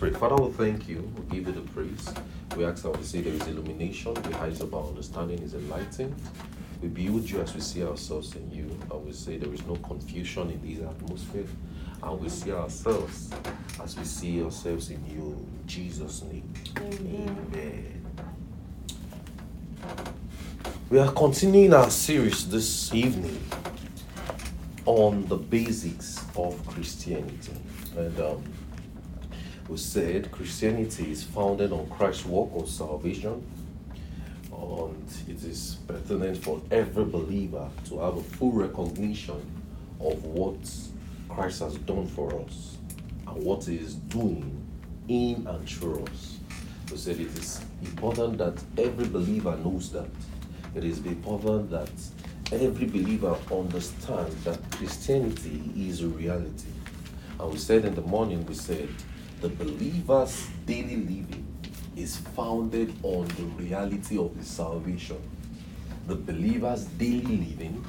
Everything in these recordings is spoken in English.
pray. Father, we thank you. We give you the praise. We ask that we say there is illumination, the eyes of our understanding is enlightened. We build you as we see ourselves in you, and we say there is no confusion in this atmosphere. And we see ourselves as we see ourselves in you. In Jesus' name. Amen. We are continuing our series this evening on the basics of Christianity. And um, we said Christianity is founded on Christ's work of salvation, and it is pertinent for every believer to have a full recognition of what Christ has done for us and what He is doing in and through us. We said it is important that every believer knows that. It is important that every believer understands that Christianity is a reality. And we said in the morning, we said the believer's daily living is founded on the reality of his salvation. The believer's daily living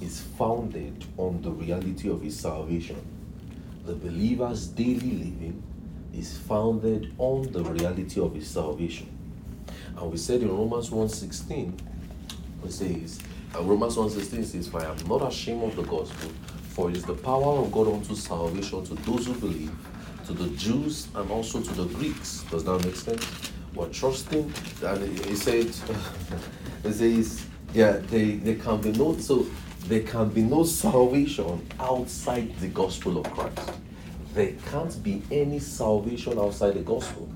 is founded on the reality of his salvation. The believer's daily living is founded on the reality of his salvation. And we said in Romans 1:16, it says, Romans 1:16 says, For I am not ashamed of the gospel, for it is the power of God unto salvation to those who believe, to the Jews and also to the Greeks. Does that make sense? We're trusting, and he said, it says, yeah, they, there can be no so there can be no salvation outside the gospel of Christ. There can't be any salvation outside the gospel.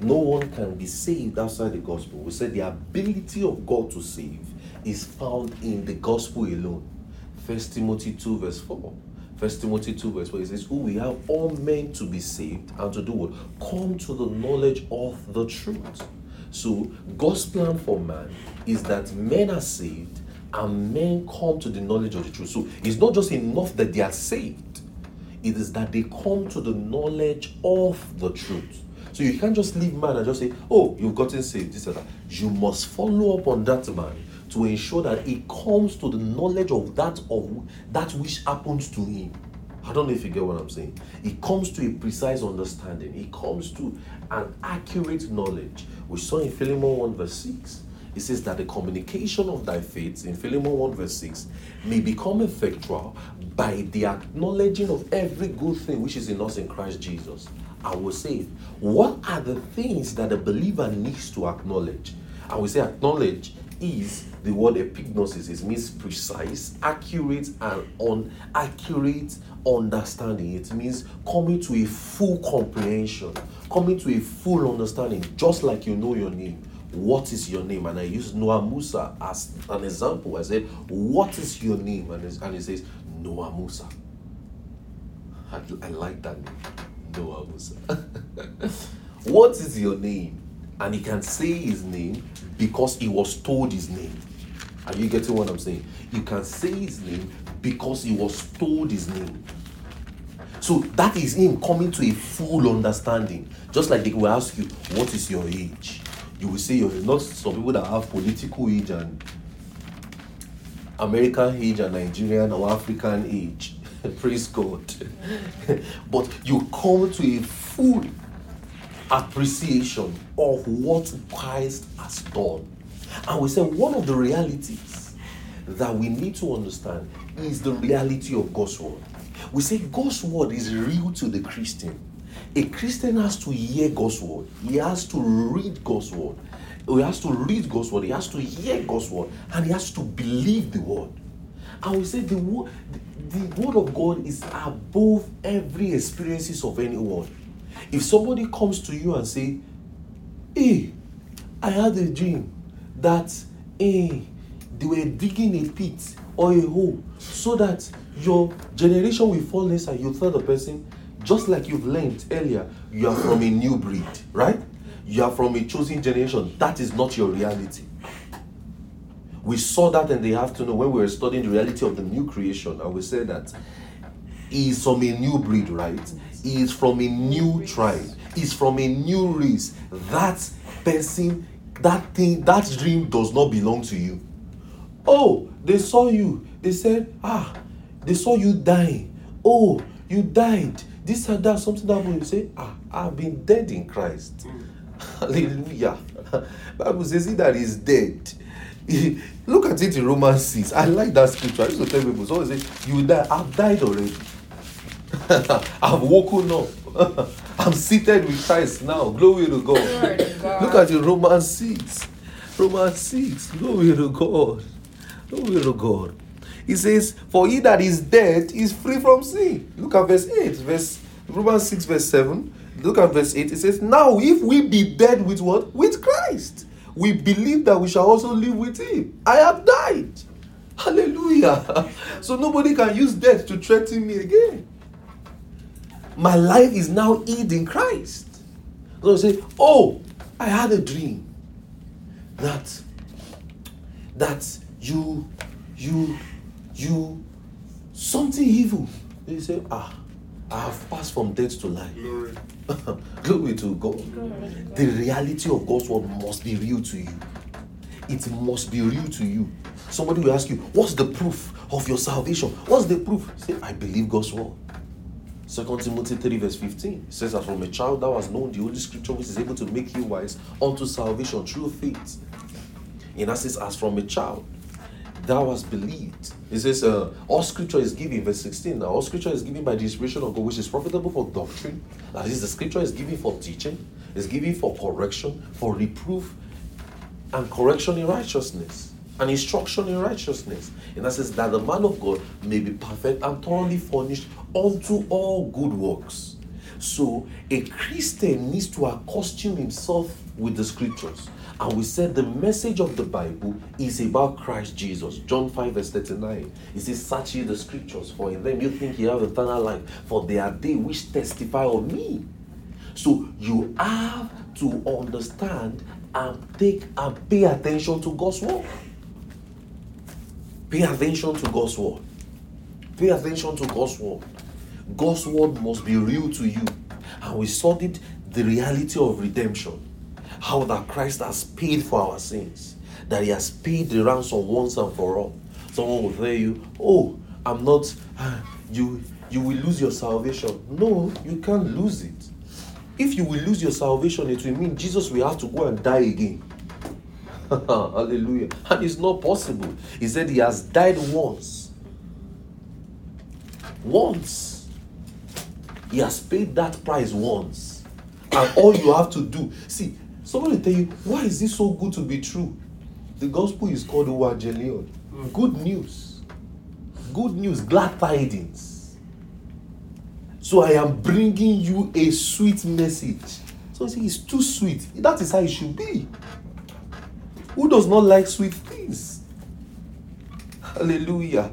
No one can be saved outside the gospel. We said the ability of God to save is found in the gospel alone. First Timothy 2, verse 4. First Timothy 2, verse 4, it says, Who we have all men to be saved and to do what? Come to the knowledge of the truth. So, God's plan for man is that men are saved and men come to the knowledge of the truth. So, it's not just enough that they are saved, it is that they come to the knowledge of the truth. So you can't just leave man and just say, Oh, you've gotten saved, this and that. You must follow up on that man to ensure that he comes to the knowledge of that of that which happens to him. I don't know if you get what I'm saying. He comes to a precise understanding. He comes to an accurate knowledge. We saw in Philemon 1 verse 6. It says that the communication of thy faith in Philemon 1 verse 6 may become effectual by the acknowledging of every good thing which is in us in Christ Jesus. I will say, what are the things that a believer needs to acknowledge? I will say, acknowledge is the word epignosis. It means precise, accurate, and on accurate understanding. It means coming to a full comprehension, coming to a full understanding, just like you know your name. What is your name? And I use Noah Musa as an example. I said, What is your name? And, and he says, Noah Musa. I, I like that name. Noah Musa. what is your name? And he can say his name because he was told his name. Are you getting what I'm saying? You can say his name because he was told his name. So that is him coming to a full understanding. Just like they will ask you, What is your age? You will say you're not some people that have political age and American age and Nigerian or African age. Praise God. but you come to a full appreciation of what Christ has done. And we say one of the realities that we need to understand is the reality of God's word. We say God's word is real to the Christian. A Christian has to hear God's word, he has to read God's word. He has to read God's word, he has to hear God's word, and he has to believe the word. And we say the word, the, the word of God is above every experiences of anyone. If somebody comes to you and say, Hey, I had a dream that hey, they were digging a pit or a hole so that your generation will fall inside, you tell the person, just like you've learned earlier, you are from a new breed, right? You are from a chosen generation. That is not your reality. We saw that in the afternoon when we were studying the reality of the new creation, and we said that is from a new breed, right? He is from a new tribe, he's from a new race. That person, that thing, that dream does not belong to you. Oh, they saw you. They said, ah, they saw you dying. Oh, you died. this and that, something happened. You say, ah, I've been dead in Christ. Hallelujah. Bible says he that is dead. Look at it in Romans 6. I like that scripture. I used to tell people, so say, you die, I've died already. I've woken up. I'm seated with Christ now. Glory to God. God. Look at it, Romans 6. Romans 6. Glory to God. Glory to God. He says, For he that is dead is free from sin. Look at verse 8. Verse Romans 6, verse 7. Look at verse 8. It says, Now if we be dead with what? With Christ. We believe that we shall also live with him. I have died. Hallelujah. so nobody can use death to threaten me again. My life is now hid in Christ. So say, Oh, I had a dream that that you you you something evil. You say, ah, I have passed from death to life. Glory, Glory to God. The reality of God's word must be real to you. It must be real to you. Somebody will ask you, What's the proof of your salvation? What's the proof? Say, I believe God's word. 2 Timothy 3, verse 15 says that from a child thou hast known the Holy Scripture which is able to make you wise unto salvation through faith. In essence, as from a child thou hast believed. It says, uh, all scripture is given, verse 16. Now, all scripture is given by the inspiration of God, which is profitable for doctrine. That is, the scripture is given for teaching, is given for correction, for reproof, and correction in righteousness, and instruction in righteousness. And that says that the man of God may be perfect and thoroughly furnished unto all good works. So, a Christian needs to accustom himself with the scriptures. And we said the message of the Bible is about Christ Jesus. John 5, verse 39. It says, Search ye the scriptures, for in them you think you have eternal life, for they are they which testify of me. So you have to understand and take and pay attention to God's word. Pay attention to God's word. Pay attention to God's word. God's word must be real to you. And we studied the reality of redemption how that Christ has paid for our sins, that He has paid the ransom once and for all. Someone will tell you, "Oh, I'm not." Ah, you you will lose your salvation. No, you can't lose it. If you will lose your salvation, it will mean Jesus will have to go and die again. Hallelujah. And it's not possible. He said he has died once. Once. He has paid that price once. And all you have to do, see, Somebody tell you, why is this so good to be true? The gospel is called Evangelion. Good news. Good news, glad tidings. So I am bringing you a sweet message. So see, it's too sweet. That is how it should be. Who does not like sweet things? Hallelujah.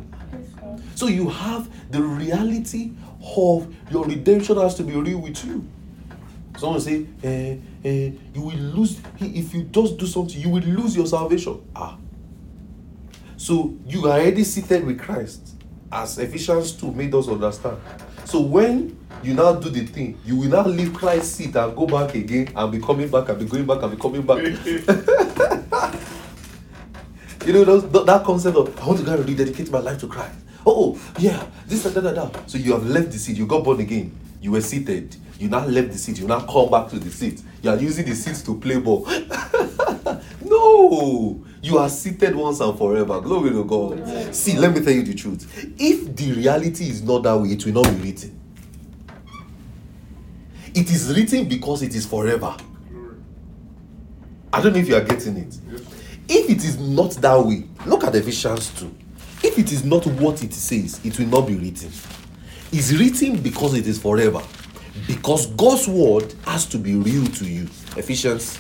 So you have the reality of your redemption has to be real with you. Someone say, eh, eh, you will lose, if you just do something, you will lose your salvation. Ah. So you are already seated with Christ, as Ephesians 2 made us understand. So when you now do the thing, you will now leave Christ's seat and go back again and be coming back and be going back and be coming back. you know those, that concept of I want to go and rededicate my life to Christ. Oh, oh, yeah, this that, that, that. So you have left the seat, you got born again, you were seated, you now left the seat, you now come back to the seat. You are using the seat to play ball. no, you are seated once and forever. Glory to God. See, let me tell you the truth. If the reality is not that way, it will not be written. It is written because it is forever. I don't know if you are getting it. If it is not that way, look at Ephesians 2. If it is not what it says, it will not be written. It's written because it is forever because God's word has to be real to you. Ephesians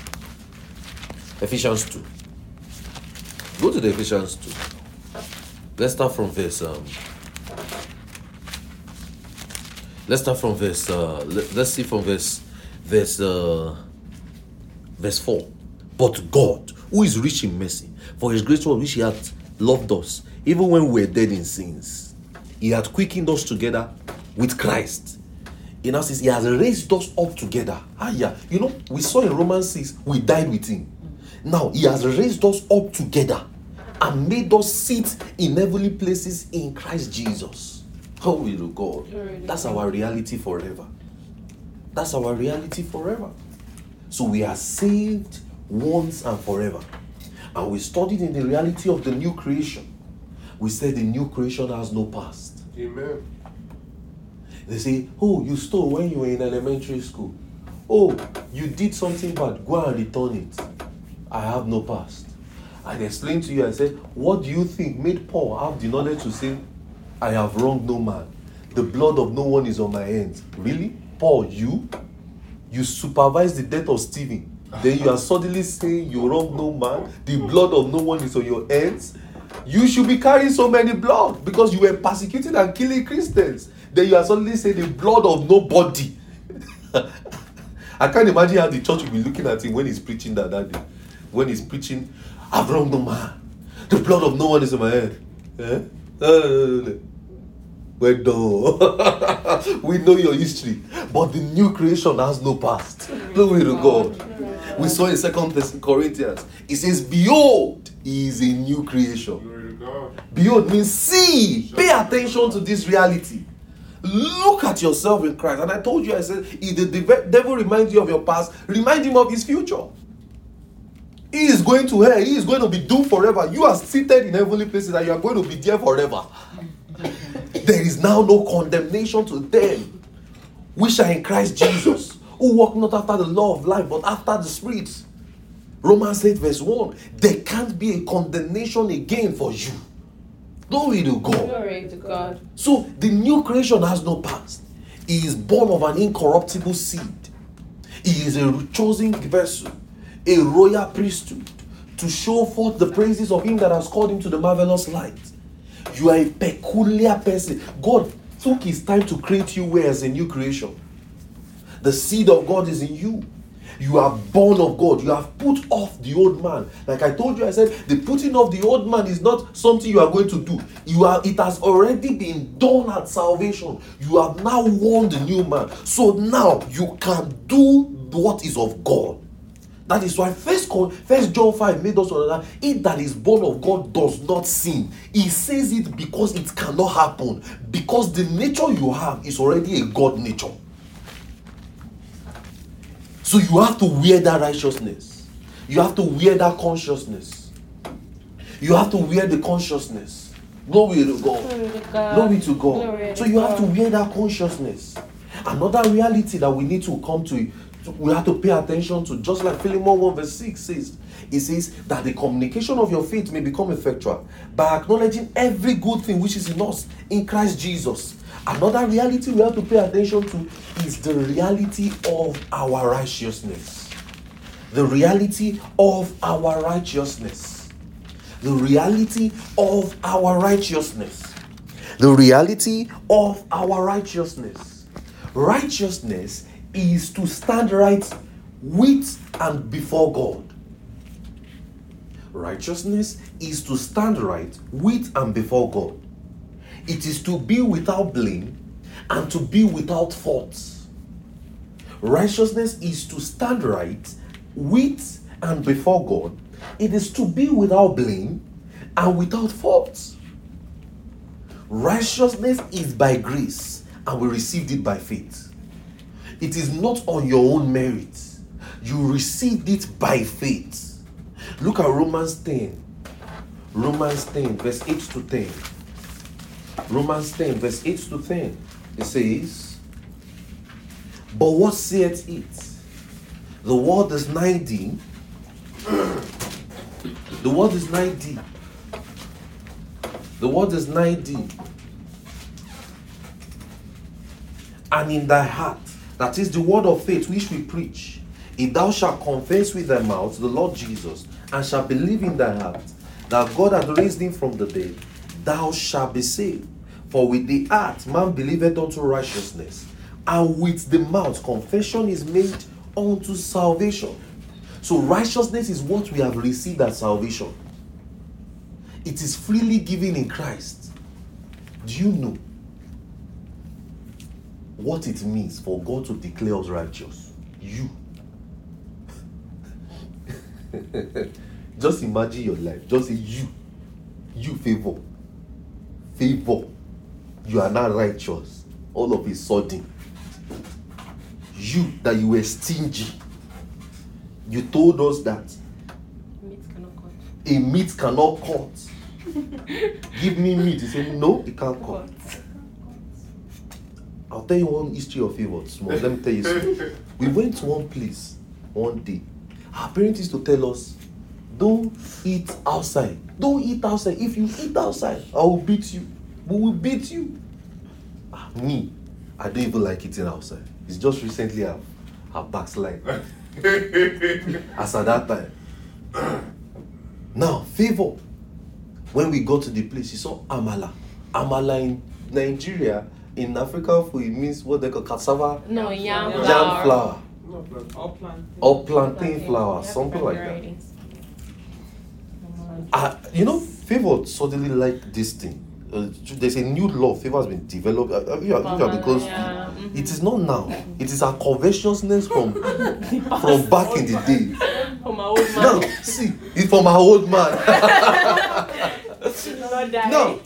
Ephesians 2. Go to the Ephesians 2. Let's start from verse um Let's start from verse uh let, let's see from verse verse uh verse 4. But God, who is rich in mercy, for his great word which he hath loved us, even when we were dead in sins, he hath quickened us together with Christ he now says he has raised us up together. Ah, yeah. You know, we saw in Romans 6, we died with him. Now he has raised us up together and made us sit in heavenly places in Christ Jesus. Glory to God. That's our reality forever. That's our reality forever. So we are saved once and forever. And we studied in the reality of the new creation. We said the new creation has no past. Amen. They say, Oh, you stole when you were in elementary school. Oh, you did something bad. Go and return it. I have no past. I explained to you, I said, What do you think made Paul have the knowledge to say, I have wronged no man? The blood of no one is on my hands. Really? Paul, you? You supervise the death of Stephen. Then you are suddenly saying you wrong no man, the blood of no one is on your hands. You should be carrying so many blood because you were persecuting and killing Christians. Then you are suddenly saying the blood of nobody. I can't imagine how the church will be looking at him when he's preaching that, that day. When he's preaching, I've wronged no man. The blood of no one is in my head. Eh? Uh, well done. we know your history. But the new creation has no past. Glory to God. We saw in Second Corinthians. It says, Behold, he is a new creation. Behold means see. Pay attention to this reality. Look at yourself in Christ. And I told you, I said, if the devil reminds you of your past, remind him of his future. He is going to hell. He is going to be doomed forever. You are seated in heavenly places and you are going to be there forever. there is now no condemnation to them which are in Christ Jesus, who walk not after the law of life, but after the Spirit. Romans 8, verse 1. There can't be a condemnation again for you. Glory to God. Glory to God. So the new creation has no past. He is born of an incorruptible seed. He is a chosen vessel, a royal priesthood, to show forth the praises of him that has called him to the marvelous light. You are a peculiar person. God took his time to create you where as a new creation. The seed of God is in you. You are born of God. You have put off the old man. Like I told you, I said the putting off the old man is not something you are going to do. You are it has already been done at salvation. You have now won the new man. So now you can do what is of God. That is why first, first John 5 made us understand it that is born of God does not sin. He says it because it cannot happen. Because the nature you have is already a God nature. So you have to wear that righteousness. You have to wear that consciousness. You have to wear the consciousness. Glory to God. Glory to God. Glory to God. Glory so you have to wear that consciousness. Another reality that we need to come to, we have to pay attention to, just like Philemon 1 verse 6 says, it says that the communication of your faith may become effectual by acknowledging every good thing which is in us in Christ Jesus. Another reality we have to pay attention to is the reality of our righteousness. The reality of our righteousness. The reality of our righteousness. The reality of our righteousness. Righteousness is to stand right with and before God. Righteousness is to stand right with and before God. It is to be without blame and to be without fault. Righteousness is to stand right with and before God. It is to be without blame and without fault. Righteousness is by grace and we received it by faith. It is not on your own merit. You received it by faith. Look at Romans 10. Romans 10, verse 8 to 10. Romans 10, verse 8 to 10. It says, But what saith it? The world is 90. the world is 90. The word is 90. And in thy heart, that is the word of faith which we preach, if thou shalt confess with thy mouth the Lord Jesus, and shalt believe in thy heart that God hath raised him from the dead, thou shalt be saved. For with the heart man believeth unto righteousness, and with the mouth confession is made unto salvation. So righteousness is what we have received as salvation. It is freely given in Christ. Do you know what it means for God to declare us righteous? You. Just imagine your life. Just say you. You favor. Favor. you are not righteous. All of a sudden, you that you were stingy, you told us that Meat a meat cannot cut. Give me meat. He said, No, it can't cut. I'll tell you one history of favor. Small. Let me tell you something. We went to one place one day. Our parents used to tell us, Don't eat outside. Don't eat outside. If you eat outside, I will beat you. We will beat you. Ah, Me, I don't even like eating outside. It's just recently I've, I've backslide. As at that time. Now, favor. When we got to the place, you saw amala. Amala in Nigeria, in Africa, food, it means what they call cassava No, yam Yam jam flour. flour No, but all plantain. or plantain Plantain. flour, something like that. Uh, you know, favor suddenly like this thing. Uh, there's a new law. Favor has been developed. Uh, uh, yeah, yeah, because Yeah, mhm. it is not now. It is our covetousness from from back in the day. From my old man. Now, see, it's from our old man. Not die. No,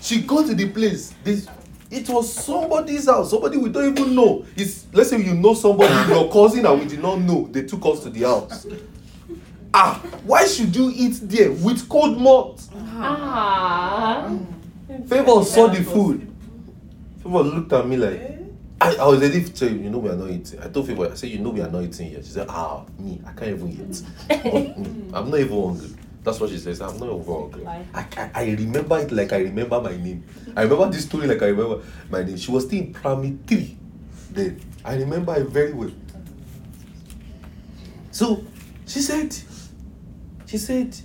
she go to the place. This it was somebody's house. Somebody we don't even know. It's let's say you know somebody, your cousin, and we did not know. They took us to the house. Ah, why should you eat there with cold malt? Ah. Favor saw the food. Favor looked at me like. I, I was ready to tell you, you know we are not eating. I told Favor, I said, you know we are not eating yet. She said, ah, me, I can't even eat. I'm not even hungry. That's what she says. I'm not even hungry. I, I, I remember it like I remember my name. I remember this story like I remember my name. She was still in primary three then. I remember it very well. So she said, she said,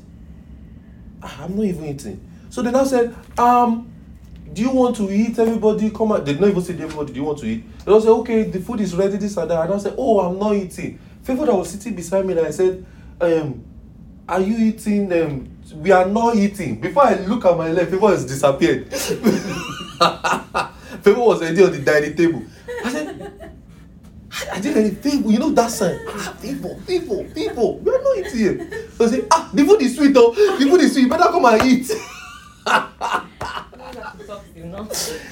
"Ah, I'm not even eating. So they now said, um, do you want to eat? Everybody come out. They did not even say to everybody, do you want to eat? They all say, okay, the food is ready, this and that. And I said, oh, I'm not eating. Favor that was sitting beside me, and I said, um, are you eating? Um, we are not eating. Before I look at my left, Favor has disappeared. Favor was already on the dining table. I said, I did anything. You know that sign. Ah, favor, favor, favor. We are not eating here. So I say, ah, the food is sweet though. The food is sweet. Better come and eat.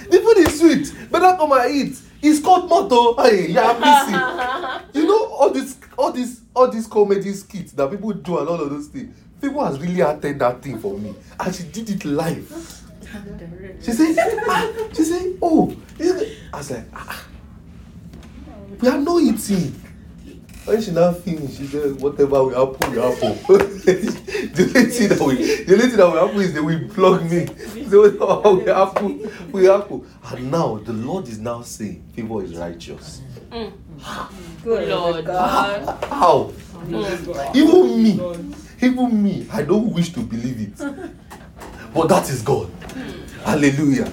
The food is sweet. Better come and eat. It's called motto. Hey, yeah, missing. you know all this, all this, all these comedy skits that people do and all of those things. People has really attended that thing for me, and she did it live. She said, ah, she said, oh, is it-" I was like, ah, we are not eating. When she now finished, she said, whatever will happen, will happen. the only thing that we, the only thing that will happen is they will plug me. So whatever will happen, will happen. And now the Lord is now saying, favor is righteous. Good Lord. God. How? Mm. Even me, even me, I don't wish to believe it. But that is God. Hallelujah.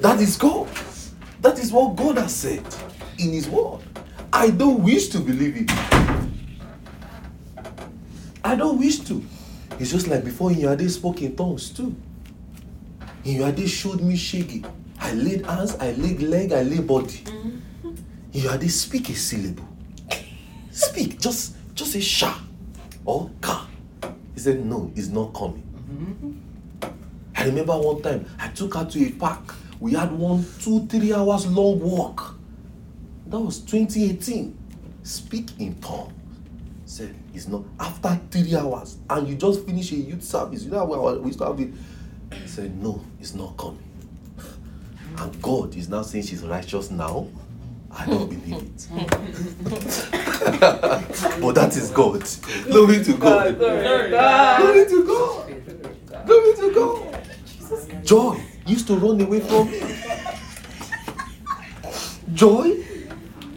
That is God. That is what God has said in His word. I don't wish to believe it. I don't wish to. It's just like before Inyade spoke in tongues too. Inyade showed me shaggy. I laid hands, I laid leg, I laid body. Inyade speak a syllable. Speak, just just a sha or ka. He said, No, it's not coming. I remember one time I took her to a park. We had one, two, three hours long walk. That was 2018. Speak in tongues. Said it's not after three hours, and you just finish a youth service. You know how we used to have it. He said, No, it's not coming. And God is now saying she's righteous now. I don't believe it. but that is God. Glory to God. Glory to God. Glory to God. Glory to God. Joy used to run away from me. Joy,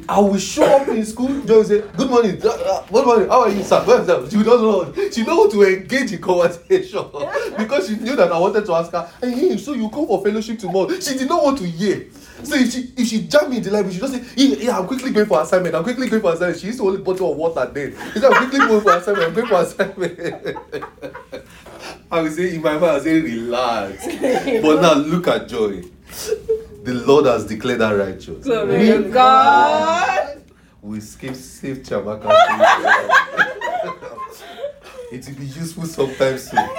I will show up in school. Joy will say, Good morning. uh, uh, Good morning. How are you, sir? Well, sir. She doesn't know. She know to engage in conversation because she knew that I wanted to ask her, Hey, so you come for fellowship tomorrow? She did not want to hear. So if she if she jam me in the library, she just say, yeah, yeah, I'm quickly going for assignment. I'm quickly going for assignment. She used to hold a bottle of water then. She said, I'm quickly going for assignment. I'm going for assignment. I will say in my mind, I say relax. but now look at joy. The Lord has declared her righteous. Glory to God. We skip save Chiamaka. it will be useful sometimes soon.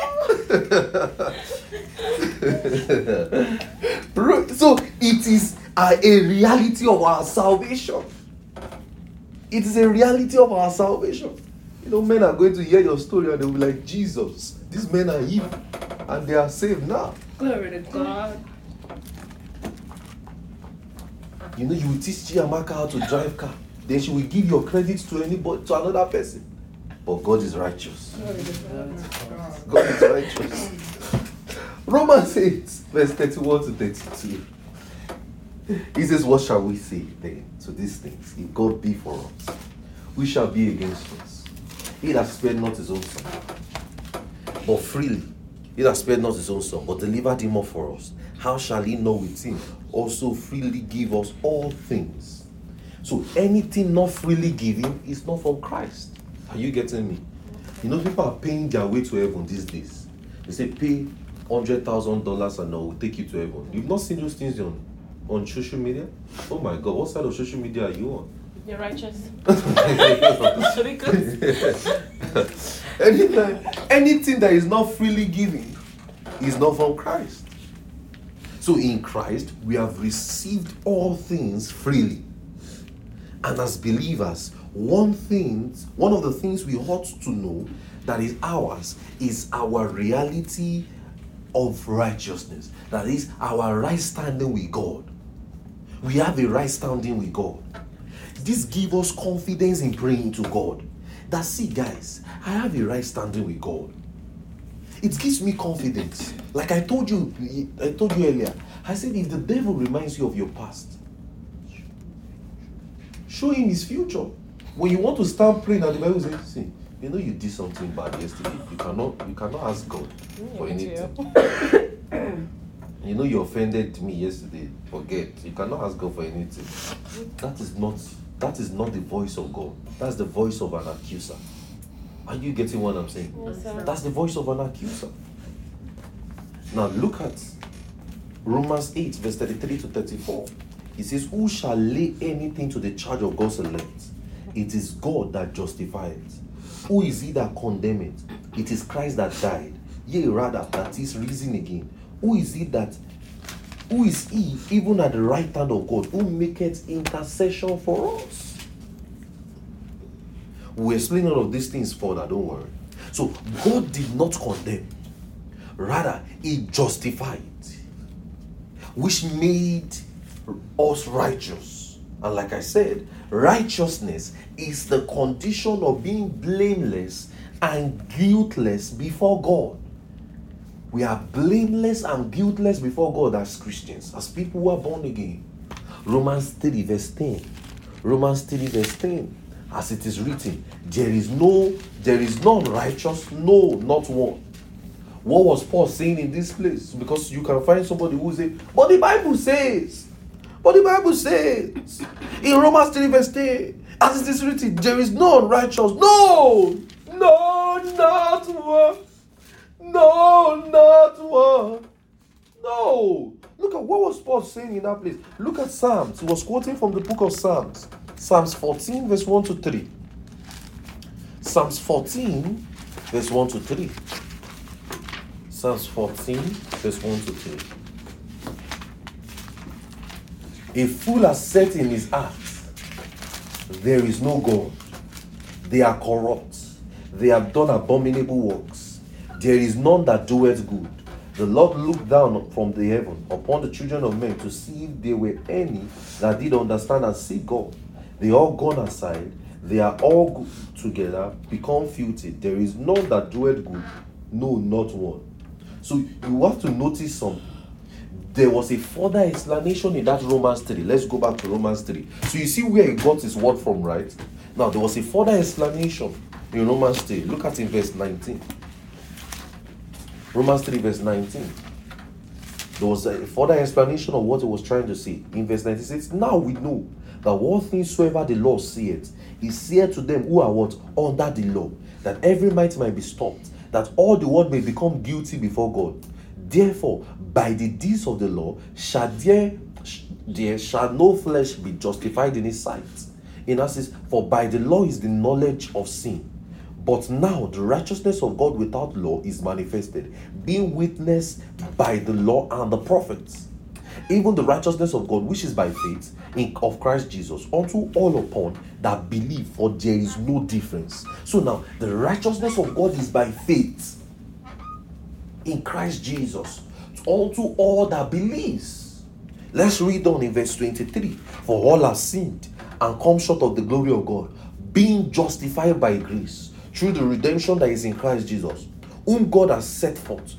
So It is a, a reality of our salvation. It is a reality of our salvation. You know, men are going to hear your story and they'll be like, Jesus, these men are evil and they are saved now. Glory to God. You know, you will teach Chiamaka how to drive car. Then she will give your credit to anybody to another person. But God is righteous. God. Is righteous. Romans 8, verse 31 to 32. He says, What shall we say then to these things? If God be for us, we shall be against us. He that spared not his own son, but freely, he that spared not his own son, but delivered him up for us, how shall he not with him also freely give us all things? So anything not freely given is not from Christ. Are you getting me? You know, people are paying their way to heaven these days. They say pay hundred thousand dollars and I will take you to heaven. You've not seen those things on on social media? Oh my god, what side of social media are you on? You're righteous. Anytime, anything that is not freely given is not from Christ. So in Christ, we have received all things freely. And as believers, one thing, one of the things we ought to know that is ours is our reality of righteousness. That is our right standing with God. We have a right standing with God. This gives us confidence in praying to God. That see, guys, I have a right standing with God. It gives me confidence. Like I told you, I told you earlier. I said, if the devil reminds you of your past, show him his future. When you want to start praying, and the Bible says, see, you know you did something bad yesterday. You cannot, you cannot ask God mm, for anything. You know you offended me yesterday. Forget. You cannot ask God for anything. That is not that is not the voice of God. That's the voice of an accuser. Are you getting what I'm saying? Yes. That's the voice of an accuser. Now look at Romans 8, verse 33 to 34. It says, Who shall lay anything to the charge of God's elect? It is God that justifies. Who is he that condemneth? It is Christ that died. Yea, rather, that is risen again. Who is he that who is he even at the right hand of God who maketh intercession for us? We'll explain all of these things further, don't worry. So God did not condemn, rather, He justified, which made us righteous. And like I said, righteousness is the condition of being blameless and guiltless before God. We are blameless and guiltless before God as Christians, as people who are born again. Romans 3, verse 10. Romans 3, verse 10. As it is written, there is no, there is none righteous, no, not one. What was Paul saying in this place? Because you can find somebody who say, but the Bible says, but the Bible says in Romans 3, verse 10, as it is written, there is none righteous, no, no, not one. No, not one. No. Look at what was Paul saying in that place. Look at Psalms. He was quoting from the book of Psalms. Psalms 14, verse 1 to 3. Psalms 14, verse 1 to 3. Psalms 14, verse 1 to 3. A fool has said in his heart, There is no God. They are corrupt. They have done abominable works. There is none that doeth good. The Lord looked down from the heaven upon the children of men to see if there were any that did understand and seek God. They all gone aside. They are all together become filthy. There is none that doeth good. No, not one. So you have to notice something. There was a further explanation in that Romans 3. Let's go back to Romans 3. So you see where he got his word from, right? Now there was a further explanation in Romans 3. Look at in verse 19. Romans 3, verse 19. There was a further explanation of what he was trying to say. In verse 96, now we know that what things soever the law seeth, is said to them who are what? Under the law, that every might might be stopped, that all the world may become guilty before God. Therefore, by the deeds of the law, shall there, there shall no flesh be justified in his sight. In essence, for by the law is the knowledge of sin. But now the righteousness of God without law is manifested, being witnessed by the law and the prophets. Even the righteousness of God, which is by faith in of Christ Jesus, unto all upon that believe, for there is no difference. So now the righteousness of God is by faith in Christ Jesus, unto all that believes. Let's read on in verse 23. For all have sinned and come short of the glory of God, being justified by grace through the redemption that is in Christ Jesus, whom God has set forth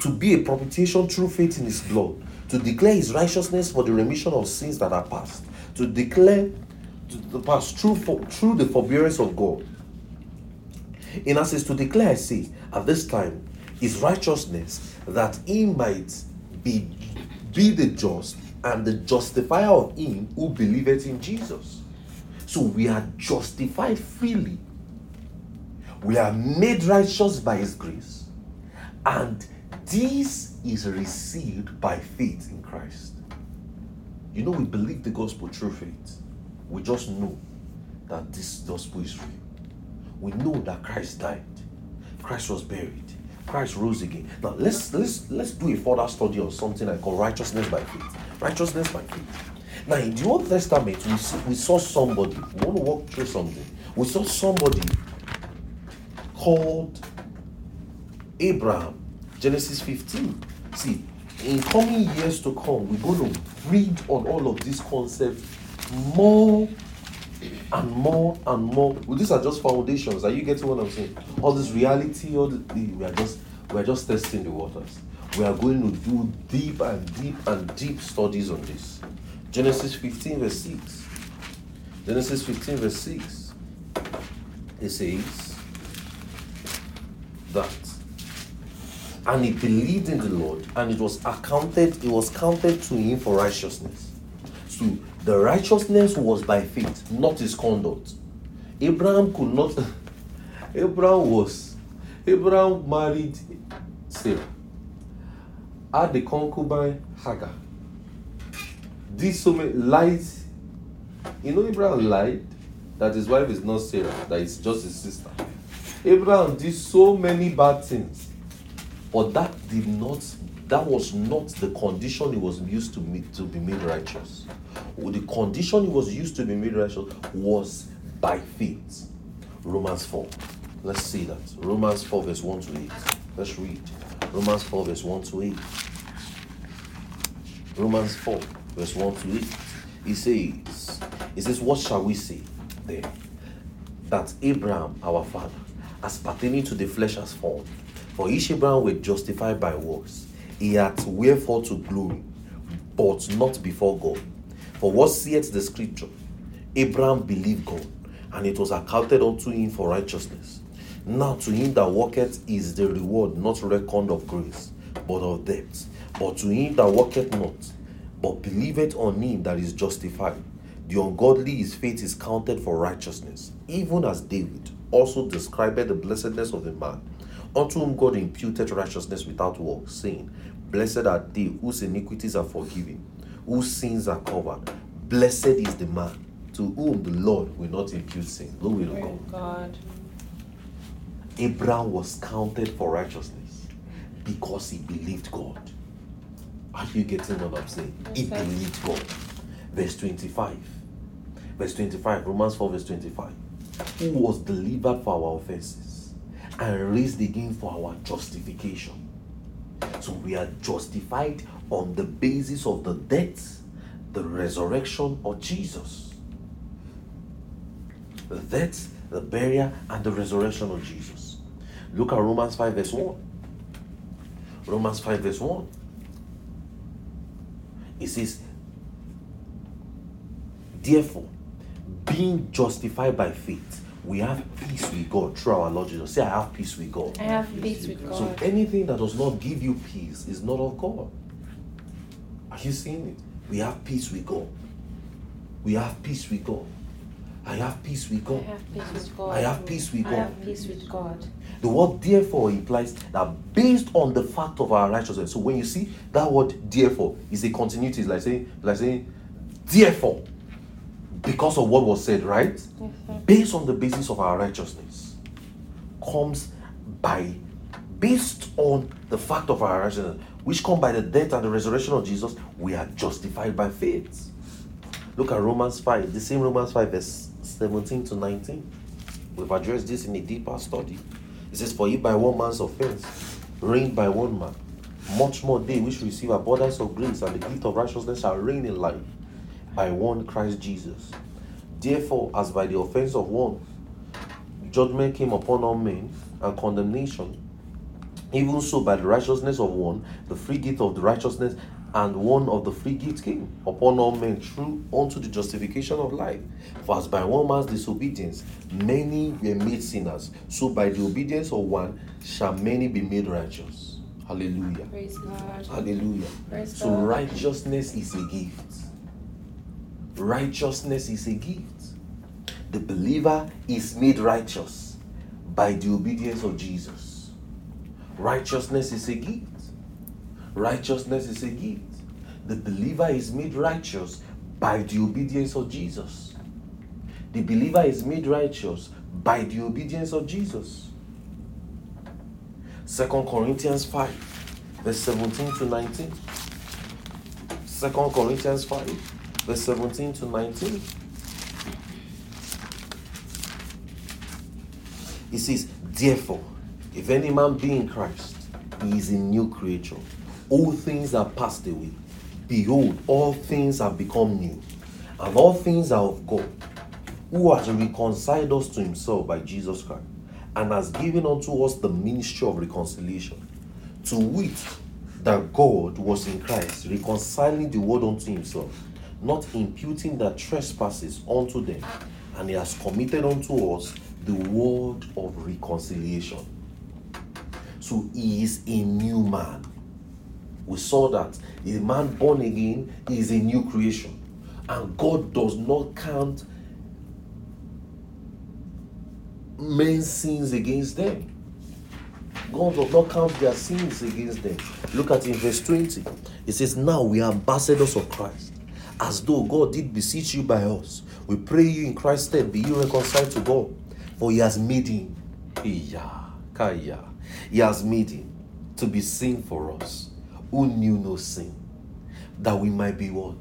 to be a propitiation through faith in his blood, to declare his righteousness for the remission of sins that are past, to declare to the past through, for, through the forbearance of God. In essence, to declare, I say, at this time, his righteousness, that he might be, be the just and the justifier of him who believeth in Jesus. So we are justified freely. We are made righteous by his grace. And this is received by faith in Christ. You know, we believe the gospel through faith. We just know that this gospel is real. We know that Christ died, Christ was buried, Christ rose again. Now let's let's let's do a further study on something I call righteousness by faith. Righteousness by faith. Now in the Old Testament, we see, we saw somebody. We want to walk through something. We saw somebody called Abraham. Genesis 15. See, in coming years to come, we're going to read on all of these concepts more and more and more. Well, these are just foundations. Are you getting what I'm saying? All this reality, all the, we are just we are just testing the waters. We are going to do deep and deep and deep studies on this. Genesis 15 verse 6. Genesis 15 verse 6. It says that and he believed in the Lord, and it was accounted, it was counted to him for righteousness. So the righteousness was by faith, not his conduct. Abraham could not. Abraham was. Abraham married Sarah. Had the concubine Hagar. Did so many lies. You know, Abraham lied that his wife is not Sarah, that it's just his sister. Abraham did so many bad things, but that did not. That was not the condition he was used to meet to be made righteous. The condition he was used to be made righteous was by faith. Romans 4. Let's see that. Romans 4, verse 1 to 8. Let's read. Romans 4, verse 1 to 8. Romans 4, verse 1 to 8. He says, He says, What shall we say there? That Abraham, our father, as pertaining to the flesh has fallen. For Abraham were justified by works. He had wherefore to glory, but not before God. For what saith the scripture? Abraham believed God, and it was accounted unto him for righteousness. Now to him that worketh is the reward not reckoned of grace, but of debt. But to him that worketh not, but believeth on him that is justified, the ungodly his faith is counted for righteousness, even as David also described the blessedness of the man, unto whom God imputed righteousness without works, saying, Blessed are they whose iniquities are forgiven, whose sins are covered. Blessed is the man to whom the Lord will not impute sin. Glory to God. God. Abraham was counted for righteousness because he believed God. Are you getting what I'm saying? He believed God. Verse 25. Verse 25, Romans 4, verse 25. Who was delivered for our offenses and raised again for our justification. So we are justified on the basis of the death, the resurrection of Jesus. The death, the burial, and the resurrection of Jesus. Look at Romans 5, verse 1. Romans 5, verse 1. It says, Therefore, being justified by faith, we have peace with God through our Lord Jesus. Say, I have peace with God. I have peace with God. So anything that does not give you peace is not of God. Are you seeing it? We have peace with God. We have peace with God. I have peace with God. I have peace with God. I have peace with I God. have peace with God. The word therefore implies that based on the fact of our righteousness. So when you see that word therefore is a continuity, it's like saying, like saying, therefore, because of what was said, right? Sir. Based on the basis of our righteousness, comes by based on the fact of our righteousness, which come by the death and the resurrection of Jesus, we are justified by faith. Look at Romans 5, the same Romans 5, verse 17 to 19. We've addressed this in a deeper study. It says, For if by one man's offense reigned by one man, much more they which receive abundance of grace and the gift of righteousness shall reign in life by one Christ Jesus. Therefore, as by the offense of one, judgment came upon all men and condemnation, even so by the righteousness of one, the free gift of the righteousness and one of the free gifts came upon all men through unto the justification of life. For as by one man's disobedience many were made sinners, so by the obedience of one shall many be made righteous. Hallelujah. Praise God. Hallelujah. Praise So God. righteousness is a gift. Righteousness is a gift. The believer is made righteous by the obedience of Jesus. Righteousness is a gift. Righteousness is a gift. The believer is made righteous by the obedience of Jesus. The believer is made righteous by the obedience of Jesus. Second Corinthians 5, verse 17 to 19. Second Corinthians 5, verse 17 to 19. He says, Therefore, if any man be in Christ, he is a new creature. All things are passed away. Behold, all things have become new. And all things are of God, who has reconciled us to himself by Jesus Christ, and has given unto us the ministry of reconciliation. To wit, that God was in Christ, reconciling the world unto himself, not imputing their trespasses unto them, and he has committed unto us the word of reconciliation. So he is a new man. We saw that a man born again is a new creation, and God does not count men's sins against them. God does not count their sins against them. Look at in verse 20. It says, Now we are ambassadors of Christ, as though God did beseech you by us. We pray you in Christ's stead, be you reconciled to God, for he has made him. He has made him to be sin for us, who knew no sin, that we might be what?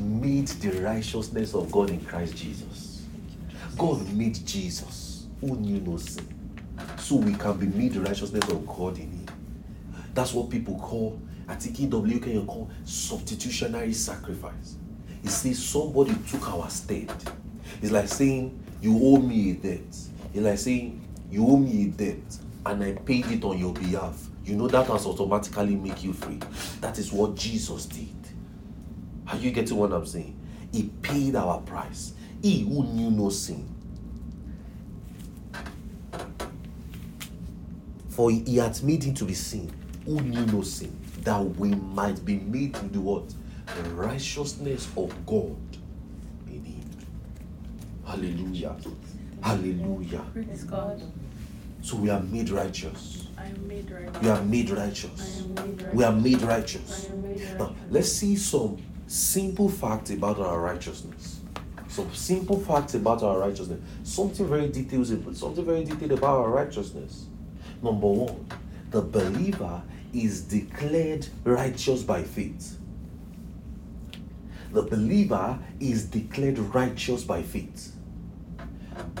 Made the righteousness of God in Christ Jesus. God made Jesus, who knew no sin, so we can be made the righteousness of God in Him. That's what people call, think EW can call substitutionary sacrifice. It says somebody took our stead. It's like saying, You owe me a debt. It's like saying, You owe me a debt and I paid it on your behalf. You know that has automatically make you free. That is what Jesus did. Are you getting what I'm saying? He paid our price. He who knew no sin. For he had made him to be sin, who knew no sin, that we might be made to do what? The righteousness of God in him. Hallelujah. Hallelujah. Praise God. So we are made righteous. I am made right. We are made I righteous. am made right. We are made righteous. I am made right. Now, let's see some simple facts about our righteousness. Some simple facts about our righteousness. Something very detailed, something very detailed about our righteousness. Number one, the believer is declared righteous by faith. The believer is declared righteous by faith.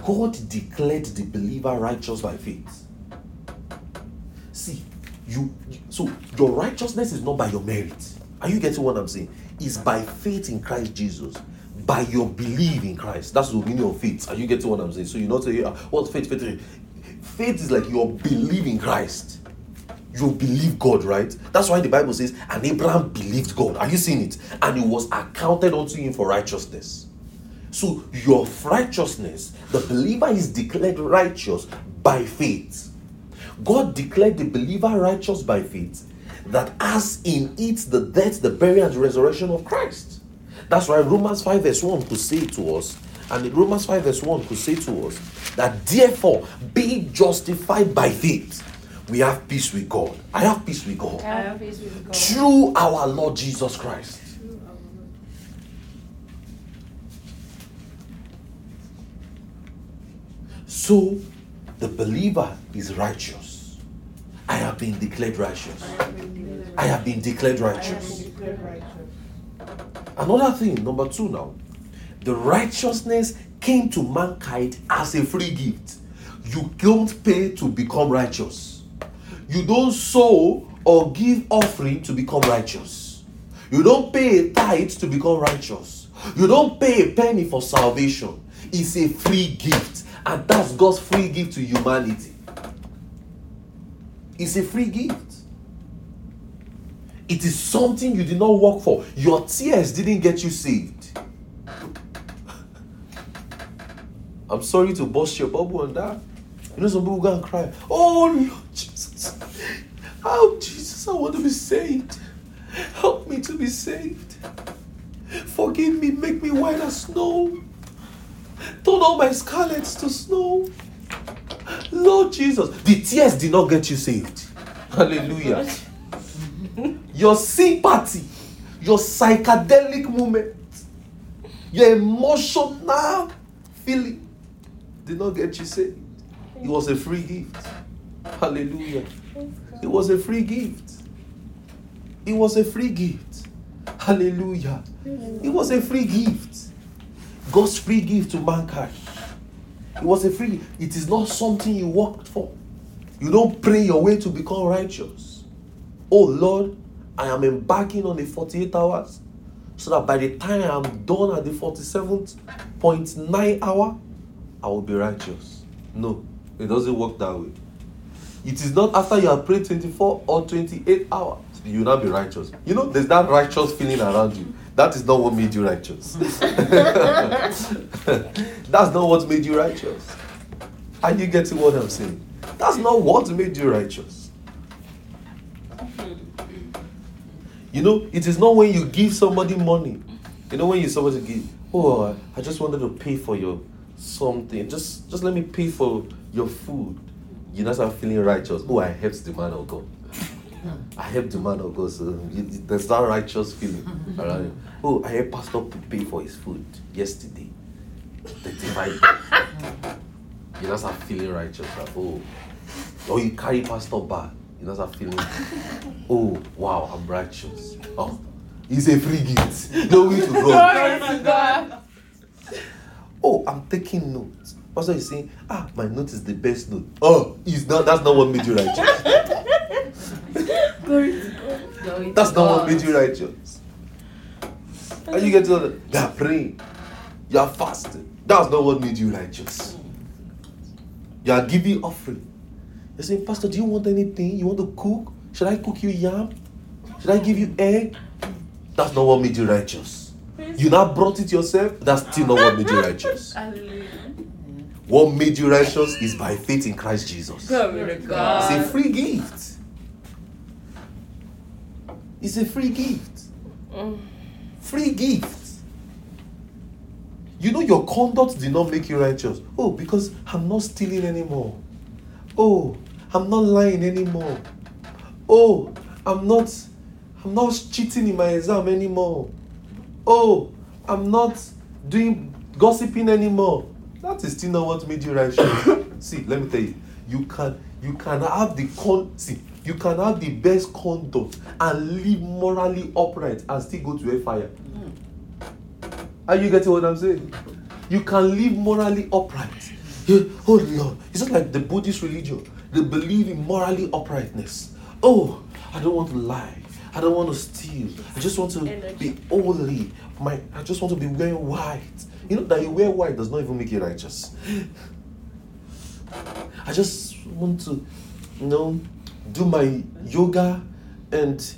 God declared the believer righteous by faith. See, you so your righteousness is not by your merit. Are you getting what I'm saying? It's by faith in Christ Jesus, by your belief in Christ. That's the meaning of faith. Are you getting what I'm saying? So you're not saying, "Ah, what's faith? Faith, faith is like your belief in Christ. You believe God, right? That's why the Bible says, and Abraham believed God. Are you seeing it? And it was accounted unto him for righteousness. So your righteousness, the believer is declared righteous by faith. God declared the believer righteous by faith, that as in it the death, the burial, and the resurrection of Christ. That's why Romans 5 verse 1 could say to us, and Romans 5 verse 1 could say to us, that therefore, be justified by faith, we have peace with God. I have peace with God I have peace with God. through our Lord Jesus Christ. Lord. So the believer is righteous. I have been declared righteous. I have been declared- I have been declared I have righteous. been declared righteous. Another thing, number two now, the righteousness came to mankind as a free gift. You don't pay to become righteous. You don't sow or give offering to become righteous. You don't pay a tithe to become righteous. You don't pay a penny for salvation. It's a free gift, and that's God's free gift to humanity. It's a free gift. It is something you did not work for. Your tears didn't get you saved. I'm sorry to bust your bubble on that. You know, some people go and cry, Oh oh Jesus, I want to be saved. Help me to be saved. Forgive me, make me white as snow. Turn all my scarlets to snow. Lord Jesus, the tears did not get you saved. Hallelujah. Your sympathy, your psychedelic moment, your emotional feeling did not get you saved. It was a free gift. Hallelujah. It was a free gift. It was a free gift. Hallelujah. It was a free gift. God's free gift to mankind. It was a free It is not something you worked for. You don't pray your way to become righteous. Oh Lord, I am embarking on the 48 hours so that by the time I am done at the 47.9 hour, I will be righteous. No, it doesn't work that way. It is not after you have prayed 24 or 28 hours you will not be righteous. You know, there's that righteous feeling around you. That is not what made you righteous. That's not what made you righteous. Are you getting what I'm saying? That's not what made you righteous. You know, it is not when you give somebody money. You know, when you somebody give, oh, I just wanted to pay for your something. Just, just let me pay for your food. You know, start feeling righteous. Oh, I helped the man of God. Hmm. I helped the man of God. So it- there's that righteous feeling around you. Oh, I helped Pastor to pay for his food yesterday. The divine. Hmm. You know, start feeling righteous. Like, oh, or you carry pastor bag. You know, start feeling. Oh, wow, I'm righteous. Oh, it's a free gift. No way to go. Glory to God. Oh, I'm taking notes. Pastor is saying, ah, my note is the best note. Oh, is not that's not what made you righteous. Glory to God. Glory to That's not what made you righteous. And you get to know you are praying, you are fasting. That's not what made you righteous. You are giving offering. You're saying, Pastor, do you want anything? You want to cook? Should I cook you yam? Should I give you egg? That's not what made you righteous. You now brought it yourself. That's still not what made you righteous. Hallelujah. What made you righteous is by faith in Christ Jesus. Glory to It's a free gift. It's a free gift. Mm. Free gift. You know your conduct did not make you righteous. Oh, because I'm not stealing anymore. Oh, I'm not lying anymore. Oh, I'm not I'm not cheating in my exam anymore. Oh, I'm not doing gossiping anymore. That is still not what made you righteous. see, let me tell you, you can you can have the con see you can have the best conduct and live morally upright and still go to a fire. Hmm. Are you getting what I'm saying? You can live morally upright. You- oh Lord, it's just like the Buddhist religion. They believe in morally uprightness. Oh, I don't want to lie. I don't want to steal. I just want to be holy. My, I just want to be wearing white. You know that you wear white does not even make you righteous. I just want to, you know, do my yoga and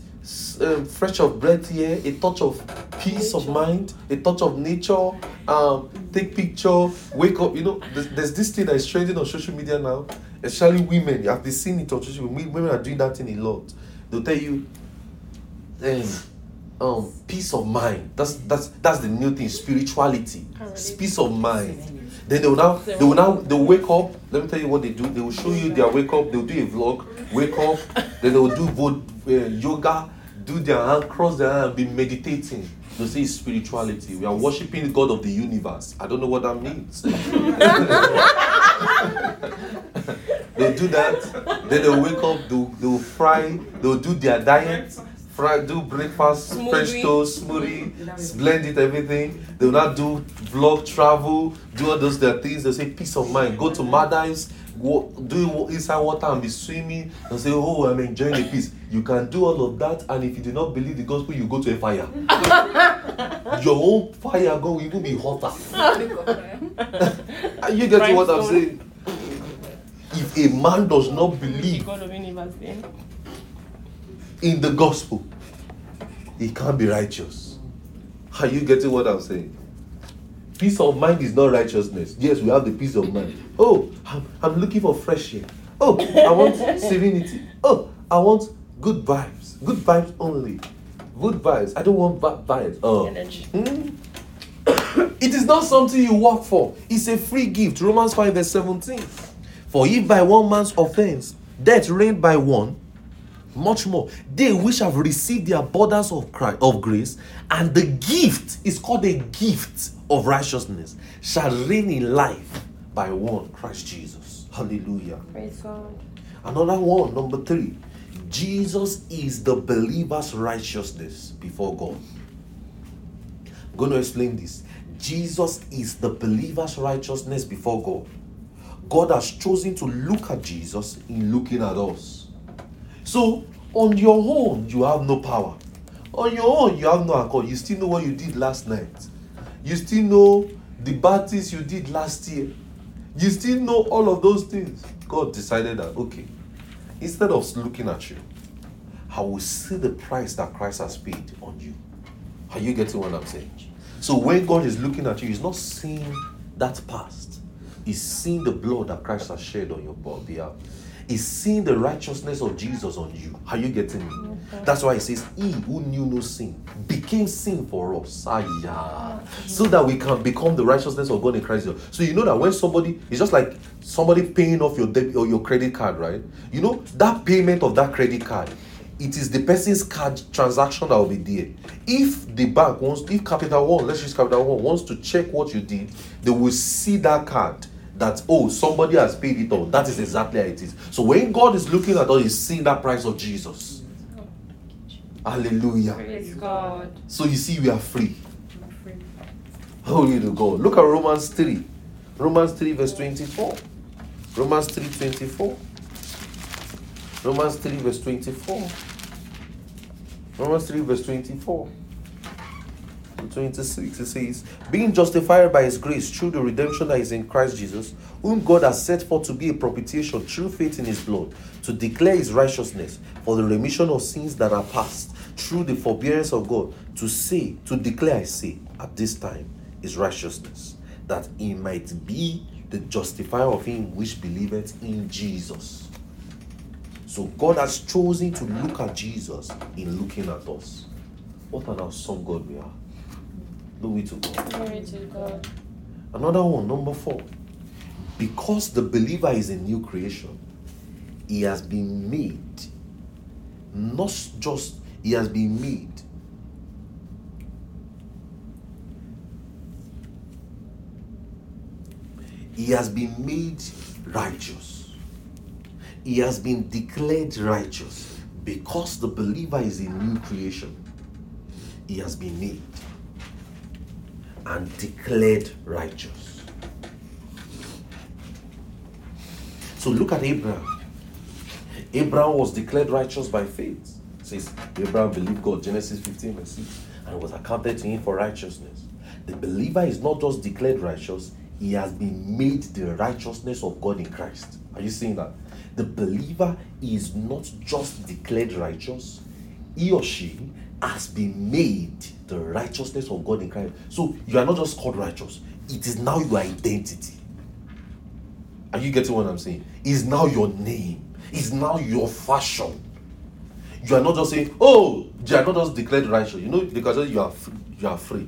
uh, fresh of breath here, a touch of peace of mind, a touch of nature, um, take picture, wake up. You know, there's, there's this thing that is trending on social media now, especially women. You have been seeing it on social media. Women are doing that thing a lot. They'll tell you, um, um, peace of mind. That's that's that's the new thing. Spirituality, peace of mind. Then they will now they will now they will wake up. Let me tell you what they do. They will show you their wake up. They will do a vlog. Wake up. then they will do vo- uh, yoga. Do their hand, cross their hand, be meditating. They say spirituality. We are worshiping the God of the universe. I don't know what that means. They'll do that. Then they'll wake up, they'll, they'll fry, they'll do their diet, fry, do breakfast, French toast, smoothie, blend it, everything. They'll not do vlog, travel, do all those their things. They'll say peace of mind. Go to Maldives, go, do inside water and be swimming and say, oh, I'm enjoying the peace. You can do all of that, and if you do not believe the gospel, you go to a fire. Your own fire God will even be hotter. Are you getting what I'm saying? If a man does not believe God of universe then. In the gospel, he can't be righteous. Are you getting what I'm saying? Peace of mind is not righteousness. Yes, we have the peace of mind. Oh, I'm, I'm looking for fresh air. Oh, I want serenity. Oh, I want good vibes. Good vibes only. Good vibes. I don't want bad vibes. Oh. Energy. Hmm? it is not something you work for. It's a free gift. Romans 5 verse 17. For if by one man's offense death reigned by one, much more they which have received the abundance of Christ, of grace and the gift is called a gift of righteousness shall reign in life by one Christ Jesus. Hallelujah. Praise God. Another one, number three. Jesus is the believer's righteousness before God. I'm going to explain this. Jesus is the believer's righteousness before God. God has chosen to look at Jesus in looking at us. So, on your own, you have no power. On your own, you have no accord. You still know what you did last night. You still know the bad things you did last year. You still know all of those things. God decided that, okay, instead of looking at you, I will see the price that Christ has paid on you. Are you getting what I'm saying? So when God is looking at you, He's not seeing that past. He's seeing the blood that Christ has shed on your behalf. He's seeing the righteousness of Jesus on you. Are you getting me? That's why He says, He who knew no sin became sin for us. Ah. So that we can become the righteousness of God in Christ. So you know that when somebody, it's just like somebody paying off your debit or your credit card, right? You know, that payment of that credit card it is the person's card transaction that will be there. If the bank wants, if Capital One, let's use Capital One, wants to check what you did, they will see that card that, oh, somebody has paid it all. That is exactly how it is. So when God is looking at us, he's seeing that price of Jesus. Hallelujah. Praise God. So you see, we are free. Holy to God. Look at Romans 3. Romans 3, verse 24. Romans 3, 24. Romans 3, verse 24. Romans 3, verse 24. To 26, it says, Being justified by his grace through the redemption that is in Christ Jesus, whom God has set forth to be a propitiation through faith in his blood, to declare his righteousness for the remission of sins that are past, through the forbearance of God, to say, to declare, I say, at this time, his righteousness, that he might be the justifier of him which believeth in Jesus. So God has chosen to look at Jesus in looking at us. What an awesome God we are. Glory to God. Glory to God. Another one, number four. Because the believer is a new creation, he has been made, not just, he has been made. He has been made righteous. He has been declared righteous because the believer is a new creation. He has been made and declared righteous. So look at Abraham. Abraham was declared righteous by faith. It says Abraham believed God, Genesis 15 verse 6, and was accounted to him for righteousness. The believer is not just declared righteous, he has been made the righteousness of God in Christ. Are you seeing that? The believer is not just declared righteous, he or she has been made righteousness of God in Christ. So you are not just called righteous, it is now your identity. Are you getting what I'm saying? It's now your name, it's now your fashion. You are not just saying, oh, you are not just declared righteous. You know, because you are free, you are free,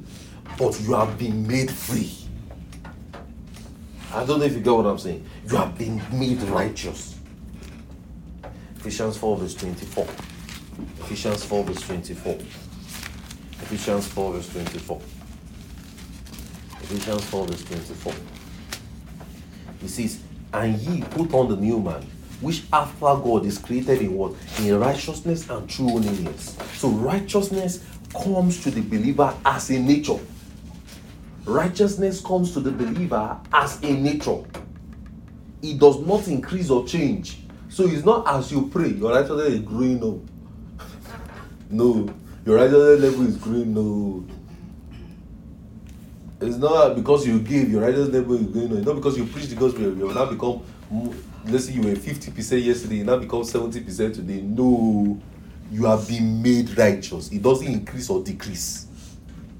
but you have been made free. I don't know if you get what I'm saying. You have been made righteous. Ephesians 4, verse 24. Ephesians 4, verse 24. Ephesians 4, verse 24. Ephesians 4, verse 24. He says, And ye put on the new man, which after God is created in what? In righteousness and true holiness. So righteousness comes to the believer as a nature. Righteousness comes to the believer as a nature. It does not increase or change. So it's not as you pray, your righteousness is growing up. no, your righteousness level is growing no. It's not because you give your righteousness level is growing up. It's not because you preach the gospel, you will now become let's say you were 50% yesterday, you now become 70% today. No, you have been made righteous. It doesn't increase or decrease.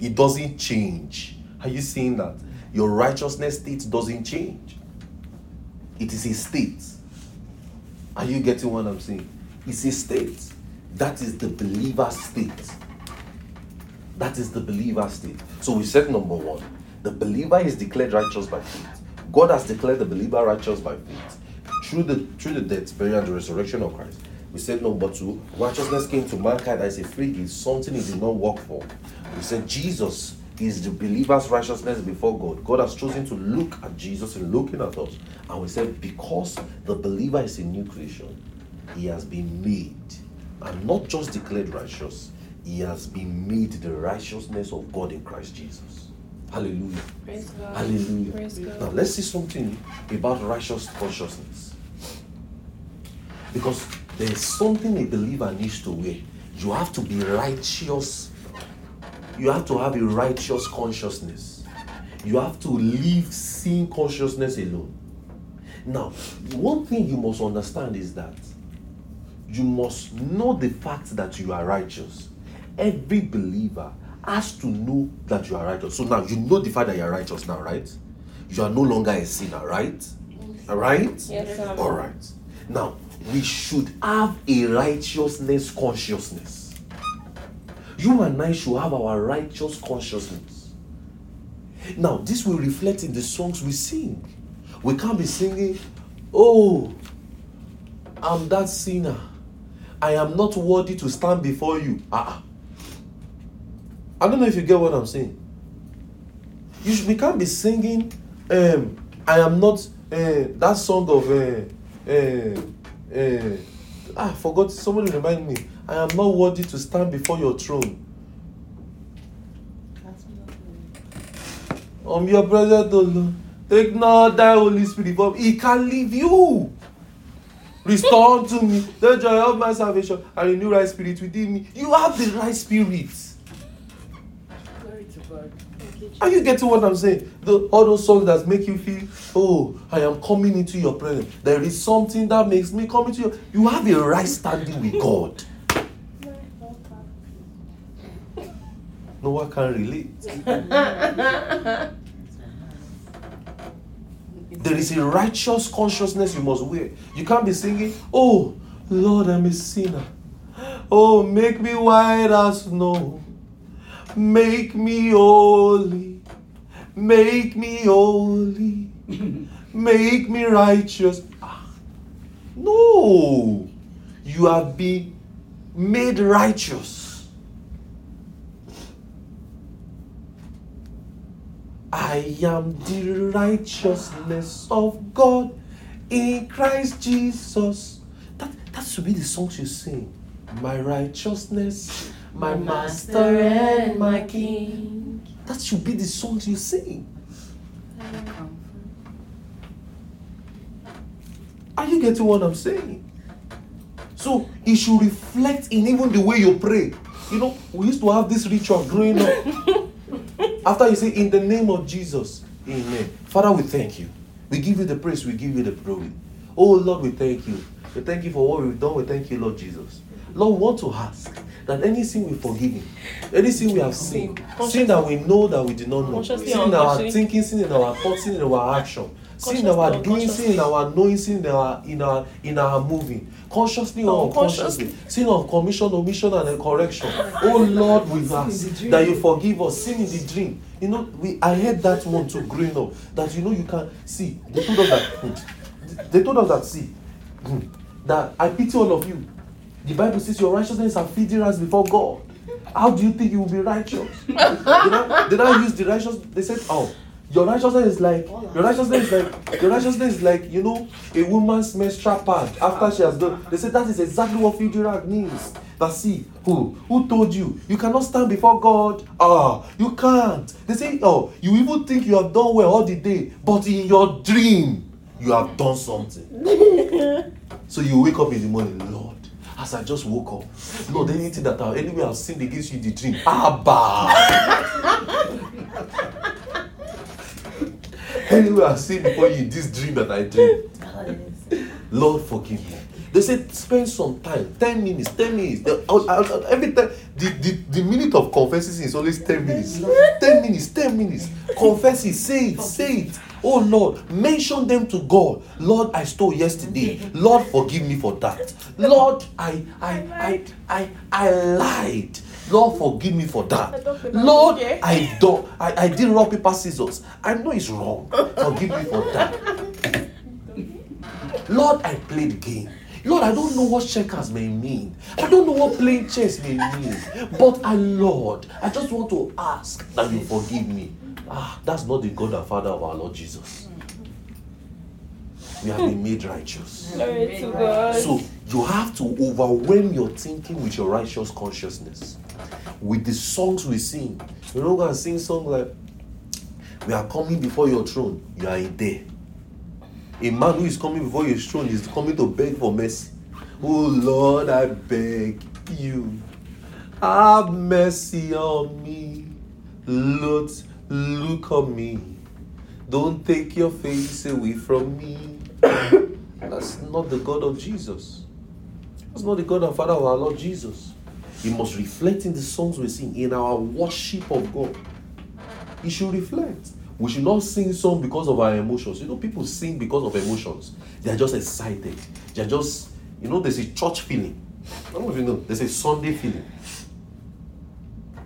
It doesn't change. Are you seeing that? Your righteousness state doesn't change. It is a state. Are you getting what I'm saying? It's a state. That is the believer state. That is the believer state. So we said number one, the believer is declared righteous by faith. God has declared the believer righteous by faith through the through the death, burial, and the resurrection of Christ. We said number two, righteousness came to mankind as a free gift, something he did not work for. We said Jesus is the believer's righteousness before God. God has chosen to look at Jesus and looking at us. And we said because the believer is a new creation, he has been made and not just declared righteous, he has been made the righteousness of God in Christ Jesus. Hallelujah. Praise God. Hallelujah. Praise. Now let's see something about righteous consciousness. Because there is something a believer needs to wear. You have to be righteous. You have to have a righteous consciousness. You have to leave sin consciousness alone. Now, one thing you must understand is that you must know the fact that you are righteous. Every believer has to know that you are righteous. So now you know the fact that you are righteous now, right? You are no longer a sinner, right? All right? Yes, sir. All right. Now, we should have a righteousness consciousness. You and I should have our righteous consciousness. Now, this will reflect in the songs we sing. We can't be singing, Oh, I'm that sinner. I am not worthy to stand before you. Ah. I don't know if you get what I'm saying. You should, we can't be singing, um, I am not uh, that song of uh, uh, uh, ah, I forgot somebody remind me. I am not worthy to stand before your throne. Um, your presence, O Lord. Take not thy Holy Spirit from He can leave you. Restore unto me the joy of my salvation and renew right spirit within me. You have the right spirit. Glory to God. Are you getting what I'm saying? The, all those songs that make you feel, oh, I am coming into your presence. There is something that makes me come into you. You have a right standing with God. No one can relate. There is a righteous consciousness you must wear. You can't be singing, Oh, Lord, I'm a sinner. Oh, make me white as snow. Make me holy. Make me holy. Make me righteous. Ah, No. You have been made righteous. I am the righteousness of God in Christ Jesus. That, that should be the songs you sing. My righteousness, my master and my king. That should be the songs you sing. Are you getting what I'm saying? So it should reflect in even the way you pray. You know, we used to have this ritual growing up. After you say, In the name of Jesus, Amen. Father, we thank you. We give you the praise, we give you the glory. Oh Lord, we thank you. We thank you for what we've done. We thank you, Lord Jesus. Lord, we want to ask that any sin we forgive, any sin we have seen, sin that we know that we did not know, sin in our thinking, sin in our thoughts, sin in our action, sin our doing, sin in our knowing, sin in our in our in our moving, consciously or Unconsciously. sin of commission, omission, and correction. Oh Lord, with us that you forgive us, sin in the dream. You know, we I heard that one too growing up. That you know you can see. They told us that. hmm, They told us that see hmm, that I pity all of you. The Bible says your righteousness are us before God. How do you think you will be righteous? did, I, did I use the righteous? They said, oh, Your righteousness is like your righteousness is like your righteousness is like you know a woman's menstrual pad after she has done. They say that is exactly what rag means. That see who who told you you cannot stand before God. Ah, you can't. They say oh you even think you have done well all the day, but in your dream you have done something. so you wake up in the morning, Lord. As I just woke up, Lord, anything that I anyway I've sinned against you in the dream, Abba. anyway I've sinned before you this dream that I dream. Lord, forgive me. They said spend some time, 10 minutes, 10 minutes. The, uh, uh, every time, the, the, the minute of confessing is always 10 minutes. 10 minutes, 10 minutes. Confess it, say it, say it. Oh Lord, mention them to God. Lord, I stole yesterday. Lord, forgive me for that. Lord, I I I I, I lied. Lord, forgive me for that. Lord, I don't I, I did rock paper scissors. I know it's wrong. Forgive me for that. Lord, I played game. Lord, I don't know what checkers may mean. I don't know what playing chess may mean. But I, Lord, I just want to ask that you forgive me. Ah, that's not the God and Father of our Lord Jesus. We have been made righteous. Glory to God. So you have to overwhelm your thinking with your righteous consciousness. With the songs we sing. You know, going to sing songs like, We are coming before your throne. You are there. A man who is coming before your throne is coming to beg for mercy. Oh Lord, I beg you. Have mercy on me. Lord, look on me. Don't take your face away from me. That's not the God of Jesus. That's not the God and Father of our Lord Jesus. It must reflect in the songs we sing, in our worship of God. It should reflect. We should not sing song because of our emotions. You know, people sing because of emotions. They are just excited. They are just, you know, there's a church feeling. I don't know if you know, there's a Sunday feeling.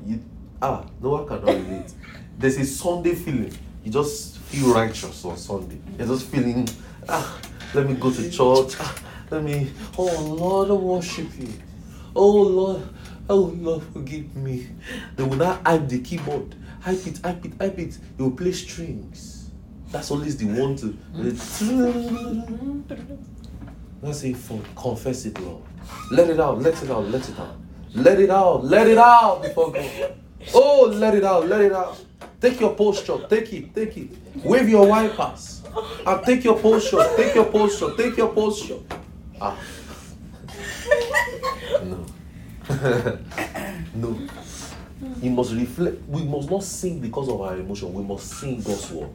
You, ah, no one cannot relate. There's a Sunday feeling. You just feel righteous on Sunday. You're just feeling, ah, let me go to church. Ah, let me, oh Lord, I worship you. Oh Lord, oh Lord, forgive me. They will not hype the keyboard. Hype it, hype it, hype it. They will play strings. That's always the one to. It for confess it, Lord. Let it out, let it out, let it out. Let it out, let it out before God. Oh, let it out, let it out. Take your posture, take it, take it. Wave your wipers. And take your posture, take your posture, take your posture. Ah. No. You must reflect. We must not sing because of our emotion. We must sing God's word.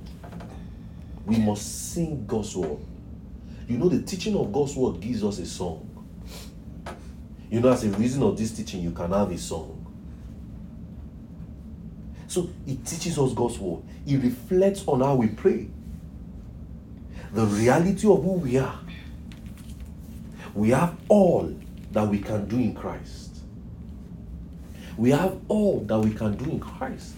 We must sing God's word. You know, the teaching of God's word gives us a song. You know, as a reason of this teaching, you can have a song. So it teaches us God's word. It reflects on how we pray. The reality of who we are. We have all that we can do in Christ. We have all that we can do in Christ.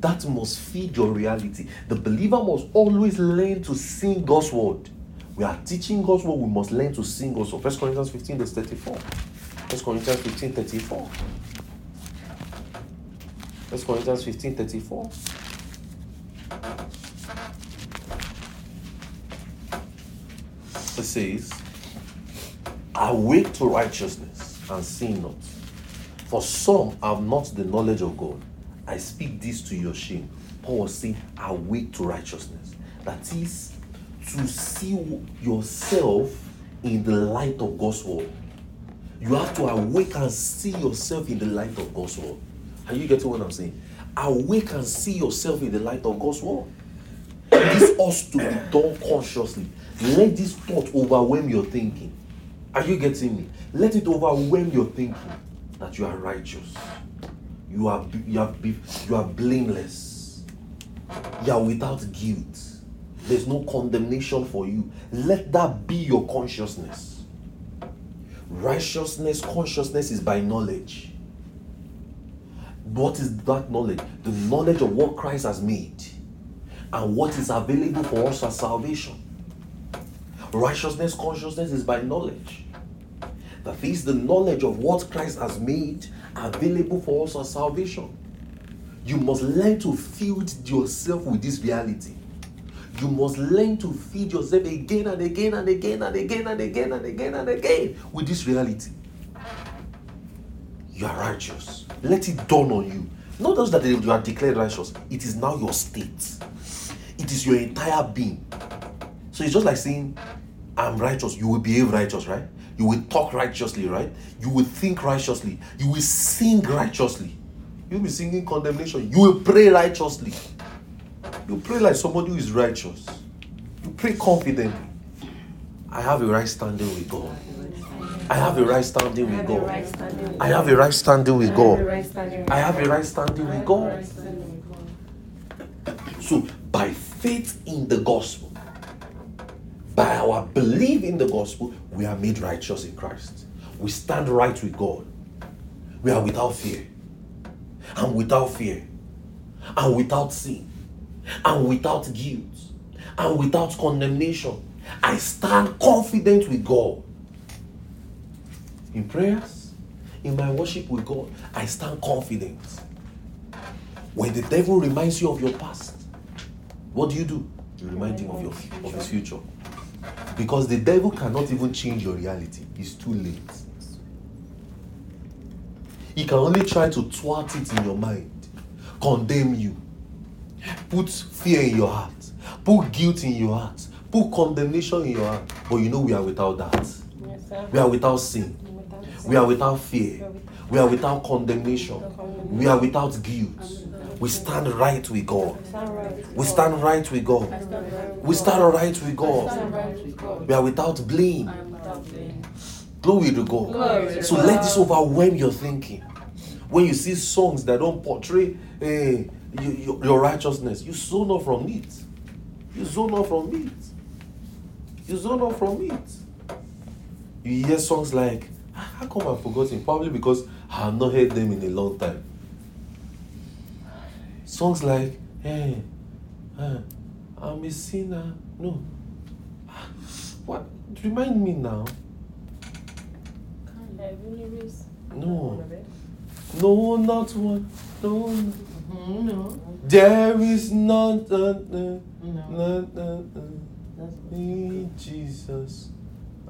That must feed your reality. The believer must always learn to sing God's word. We are teaching God's word, we must learn to sing God's word. 1 Corinthians 15, verse 34. 1 Corinthians 15, 34. 1 Corinthians 15, 34. It says, Awake to righteousness and sin not. For some have not the knowledge of God. I speak this to your shame. Paul was saying, Awake to righteousness. That is to see yourself in the light of God's word. You have to awake and see yourself in the light of God's word. Are you getting what I'm saying? Awake and see yourself in the light of God's word. This to be done consciously. Let this thought overwhelm your thinking. Are you getting me? Let it overwhelm your thinking that you are righteous. You are you are you are blameless. You are without guilt. There's no condemnation for you. Let that be your consciousness. Righteousness, consciousness is by knowledge. What is that knowledge? The knowledge of what Christ has made and what is available for us as salvation. Righteousness, consciousness is by knowledge. That is the knowledge of what Christ has made available for us as salvation. You must learn to feed yourself with this reality. You must learn to feed yourself again and again and again and again and again and again and again with this reality. You are righteous. Let it dawn on you. Not just that you are declared righteous, it is now your state. It is your entire being. So it's just like saying, I'm righteous. You will behave righteous, right? You will talk righteously, right? You will think righteously. You will sing righteously. You'll be singing condemnation. You will pray righteously. You pray like somebody who is righteous. You pray confidently. I have a right standing with God. I have a right standing with God. I have a right standing with God. I have a right standing with God. So, by faith in the gospel, by our belief in the gospel, we are made righteous in Christ. We stand right with God. We are without fear, and without fear, and without sin, and without guilt, and without condemnation. I stand confident with God. In prayers, in my worship with God, I stand confident. When the devil reminds you of your past, what do you do? You remind him of your of his future. Because the devil cannot even change your reality. It's too late. He can only try to thwart it in your mind, condemn you, put fear in your heart, put guilt in your heart, put condemnation in your heart. But you know we are without that. Yes. We are without sin. We are without fear. We are without condemnation. We are without guilt. We stand right with God. We stand right with God. We stand right with God. We are without blame. Glory to God. So let this overwhelm your thinking. When you see songs that don't portray eh, you- your, your righteousness, you zone off from it. You zone off from it. You zone off from it. You hear songs like, "Ah, how come I've forgotten? Probably because I have not heard them in a long time. Songs like, hey, uh, I'm a sinner. No. What? Remind me now. No. No, not one. No. no. No. There is none. Uh, uh, No. none, uh, uh, That's Jesus.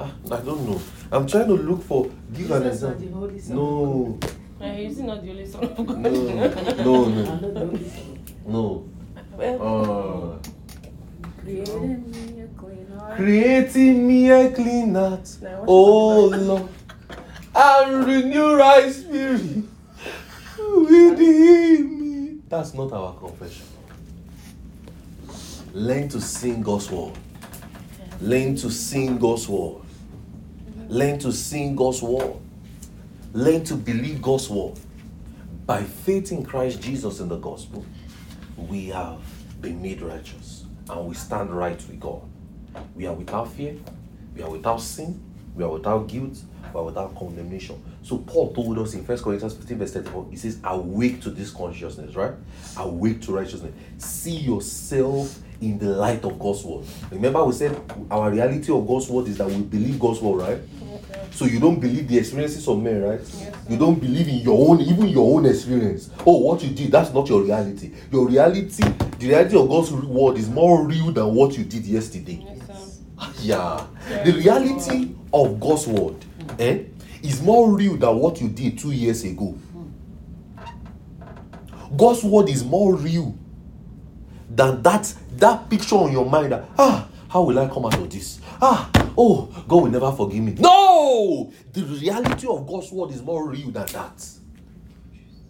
Ah, I don't know. I'm trying to look for. Give an Jesus are example. the holy son. No. Yeah, is it not the only son of God? No. No. I'm No. not the holy son. No. Well, Uh, Created me a clean heart. creating me a clean heart. Now, Oh Lord. And renew right spirit within me. That's not our confession. Learn to sing God's word. Learn to sing God's word. Learn to sing God's word. Learn to believe God's word. By faith in Christ Jesus in the gospel, we have been made righteous and we stand right with God. We are without fear, we are without sin, we are without guilt, we are without condemnation. So Paul told us in 1 Corinthians 15, verse 34, he says, Awake to this consciousness, right? Awake to righteousness. See yourself in the light of God's word. Remember, we said our reality of God's word is that we believe God's word, right? So you don't believe the experiences of men, right? You don't believe in your own, even your own experience. Oh, what you did, that's not your reality. Your reality, the reality of God's word is more real than what you did yesterday. yes. Yeah. The reality of God's word eh, is more real than what you did two years ago. God's word is more real than that that picture on your mind that ah how will I come out of this? Ah oh God will never forgive me. No, the reality of God's word is more real than that,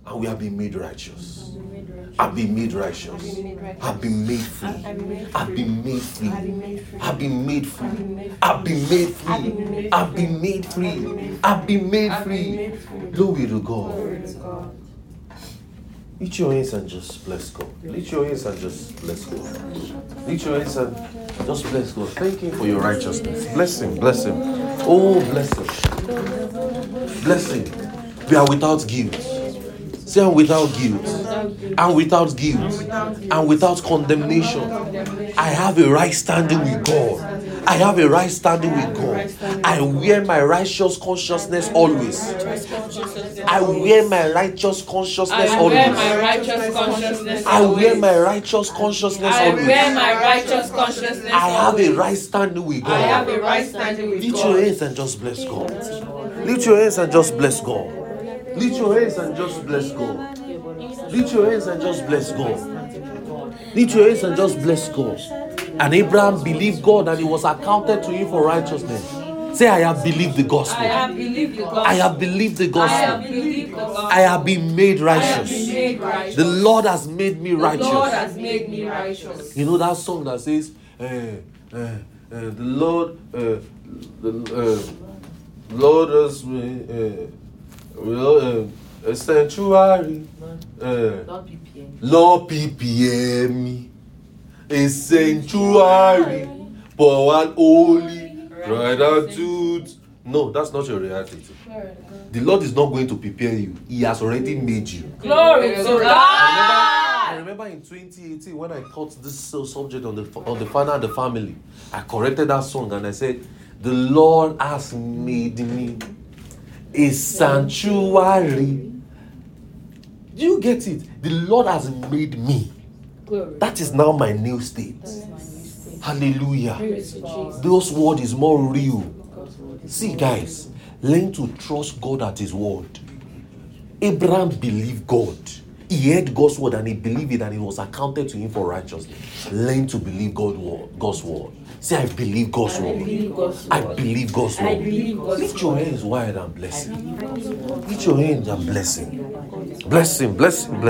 and we have been made righteous. I've been made righteous. I've been made free. I've been made free. I've been made free. I've been made free. I've been made free. I've been made free. Glory to God. Lift your hands and just bless God. Lift your hands and just bless God. Lift your hands and just bless God. Thank Him for your righteousness. Bless Him. Bless Him. Oh, bless Him. Bless Him. We are without guilt. Say, I'm without guilt. I'm without guilt. And without condemnation. I have a right standing with God. I have a right standing with God. I wear my righteous consciousness always. Consciousness. I wear my righteous consciousness I wear my righteous consciousness. I wear my righteous consciousness I wear my righteous consciousness. I have a right standing with God. I have a right standing with God. Lift your hands and just bless God. Lift your hands and just bless God. Lift your hands and just bless God. Lift your hands and just bless God. Lift your hands and just bless God. And Abraham believed God and it was accounted to him for righteousness. Say, I have believed the gospel. I have believed the gospel. I have believed the gospel. believed the gospel. I have been made I have been righteous. The Lord has made me righteous. The Lord has made me righteous. You know that song that says, eh, eh, eh, the Lord, uh, the uh, Lord has made uh, a sanctuary. Lord me a sanctuary for an holy gratitude. No, that's not your reality. The Lord is not going to prepare you. He has already made you. Glory to God. I God. remember in 2018 when I taught this subject on the on the father and the family, I corrected that song and I said, "The Lord has made me a sanctuary." Do you get it? The Lord has made me. Glory. That is now my new state. Hallelujah. Praise to Jesus. Those word is more real. God's word is See, guys, learn to trust God at His word. Abraham believed God. He heard God's word and he believed it and it was accounted to him for righteousness. Learn to believe God word, God's word. Say, I believe God's I word. believe God's I believe God's word. Lift your hands wide and bless Him. believe God's word. Lift your hands and bless Him. Bless Him, bless Him, bless